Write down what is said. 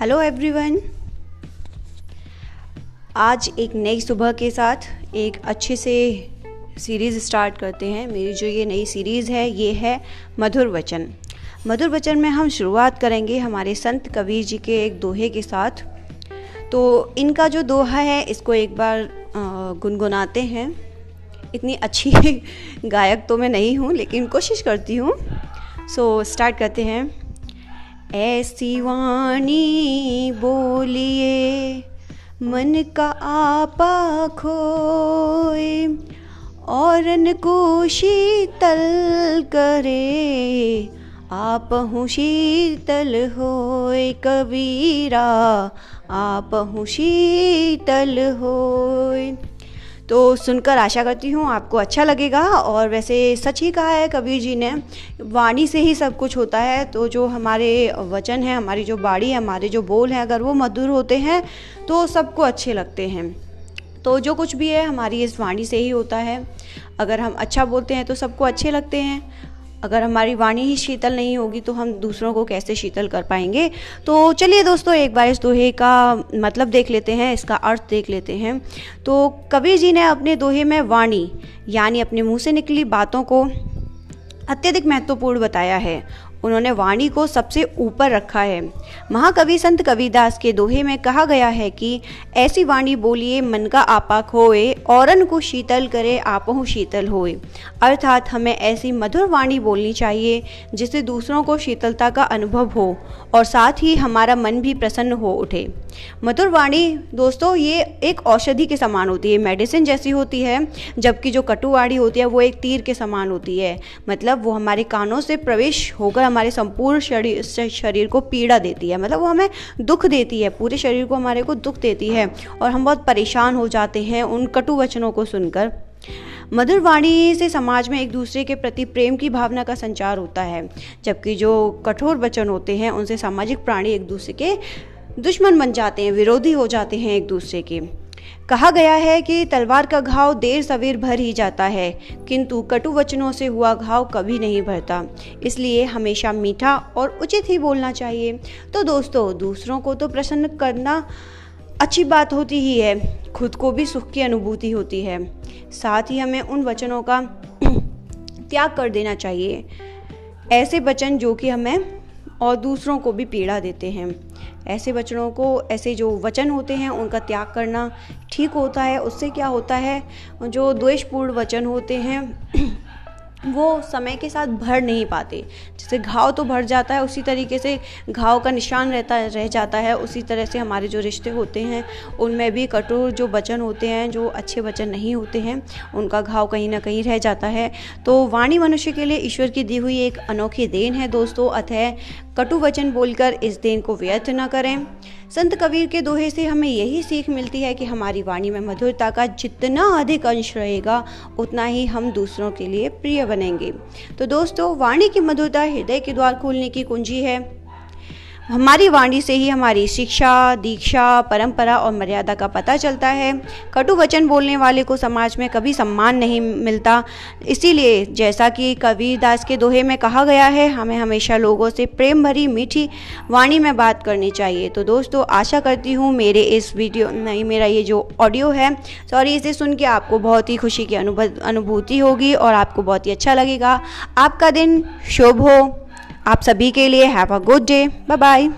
Hello everyone आज एक नई सुबह के साथ एक अच्छे से सीरीज़ स्टार्ट करते हैं। मेरी जो ये नई सीरीज़ है ये है मधुर वचन। मधुर वचन में हम शुरुआत करेंगे हमारे संत कबीर जी के एक दोहे के साथ। तो इनका जो दोहा है इसको एक बार गुनगुनाते हैं। इतनी अच्छी गायक तो मैं नहीं हूँ लेकिन कोशिश करती हूँ। सो so, स्टार्ट करते हैं। ऐसी वाणी बोलिए, मन का आपा खोए और को शीतल करे। आप हूँ शीतल होए, कबीरा, आप हूँ शीतल होए। तो सुनकर आशा करती हूँ आपको अच्छा लगेगा। और वैसे सच ही कहा है कबीर जी ने, वाणी से ही सब कुछ होता है। तो जो हमारे वचन है, हमारी जो बाड़ी है, हमारे जो बोल हैं, अगर वो मधुर होते हैं तो सबको अच्छे लगते हैं। तो जो कुछ भी है, हमारी इस वाणी से ही होता है। अगर हम अच्छा बोलते हैं तो सबको अच्छे लगते हैं। अगर हमारी वाणी ही शीतल नहीं होगी तो हम दूसरों को कैसे शीतल कर पाएँगे? तो चलिए दोस्तों, एक बार इस दोहे का मतलब देख लेते हैं, इसका अर्थ देख लेते हैं। तो कबीर जी ने अपने दोहे में वाणी, यानी अपने मुँह से निकली बातों को अत्यधिक महत्वपूर्ण बताया है। उन्होंने वाणी को सबसे ऊपर रखा है। महाकवि संत कविदास के दोहे में कहा गया है कि, ऐसी वाणी बोलिए, मन का आपा खोए औरन को शीतल करे, आपहु शीतल होए। अर्थात हमें ऐसी मधुर वाणी बोलनी चाहिए, जिससे दूसरों को शीतलता का अनुभव हो, और साथ ही हमारा मन भी प्रसन्न हो उठे। मधुर वाणी, दोस्तों, ये एक औषधि के समान होती है। मेडिसिन जैसी होती है, जबकि जो कटुवाणी होती है, वो एक तीर के समान होती है। मतलब वो हमारे कानों से प्रवेश होकर हमारे संपूर्ण शरीर शरीर को पीड़ा देती है। मतलब वो हमें दुख देती है, पूरे शरीर को हमारे को दुख देती है और हम बहुत परेशान हो जाते हैं उन कटु वचनों को सुनकर। मधुर वाणी से समाज में एक दूसरे के प्रति प्रेम की भावना का संचार होता है, जबकि जो कठोर वचन होते हैं, उनसे सामाजिक प्राणी एक दूसरे के दुश्मन बन जाते हैं, विरोधी हो जाते हैं एक दूसरे के। कहा गया है कि तलवार का घाव देर सवेर भर ही जाता है, किंतु कटु वचनों से हुआ घाव कभी नहीं भरता। इसलिए हमेशा मीठा और उचित ही बोलना चाहिए। तो दोस्तों, दूसरों को तो प्रसन्न करना अच्छी बात होती ही है, खुद को भी सुख की अनुभूति होती है। साथ ही हमें उन वचनों का त्याग कर देना चाहिए। ऐसे वचन जो कि हमें और दूसरों को भी पीड़ा देते हैं। ऐसे वचनों को, ऐसे जो वचन होते हैं, उनका त्याग करना ठीक होता है। उससे क्या होता है, जो द्वेषपूर्ण वचन होते हैं, वो समय के साथ भर नहीं पाते। जैसे घाव तो भर जाता है, उसी तरीके से घाव का निशान रहता रह जाता है। उसी तरह से हमारे जो रिश्ते होते हैं, उनमें भी कठोर जो वचन होते हैं, जो अच्छे वचन नहीं होते हैं, उनका घाव कहीं ना कहीं रह जाता है। तो वाणी मनुष्य के लिए ईश्वर की दी हुई एक अनोखी देन है दोस्तों। अतः कटु वचन बोलकर इस देन को व्यर्थ न करें। संत कबीर के दोहे से हमें यही सीख मिलती है कि हमारी वाणी में मधुरता का जितना अधिक अंश रहेगा, उतना ही हम दूसरों के लिए प्रिय बनेंगे। तो दोस्तों, वाणी की मधुरता हृदय के द्वार खोलने की कुंजी है। हमारी वाणी से ही हमारी शिक्षा, दीक्षा, परंपरा और मर्यादा का पता चलता है। कटु वचन बोलने वाले को समाज में कभी सम्मान नहीं मिलता। इसीलिए जैसा कि कबीर दास के दोहे में कहा गया है, हमें हमेशा लोगों से प्रेम भरी मीठी वाणी में बात करनी चाहिए। तो दोस्तों, आशा करती हूँ मेरे इस वीडियो, नहीं, मेरा ये जो ऑडियो है, सॉरी, इसे सुन के आपको बहुत ही खुशी की अनुभूति होगी और आपको बहुत ही अच्छा लगेगा। आपका दिन शुभ हो। आप सभी के लिए have a good day bye bye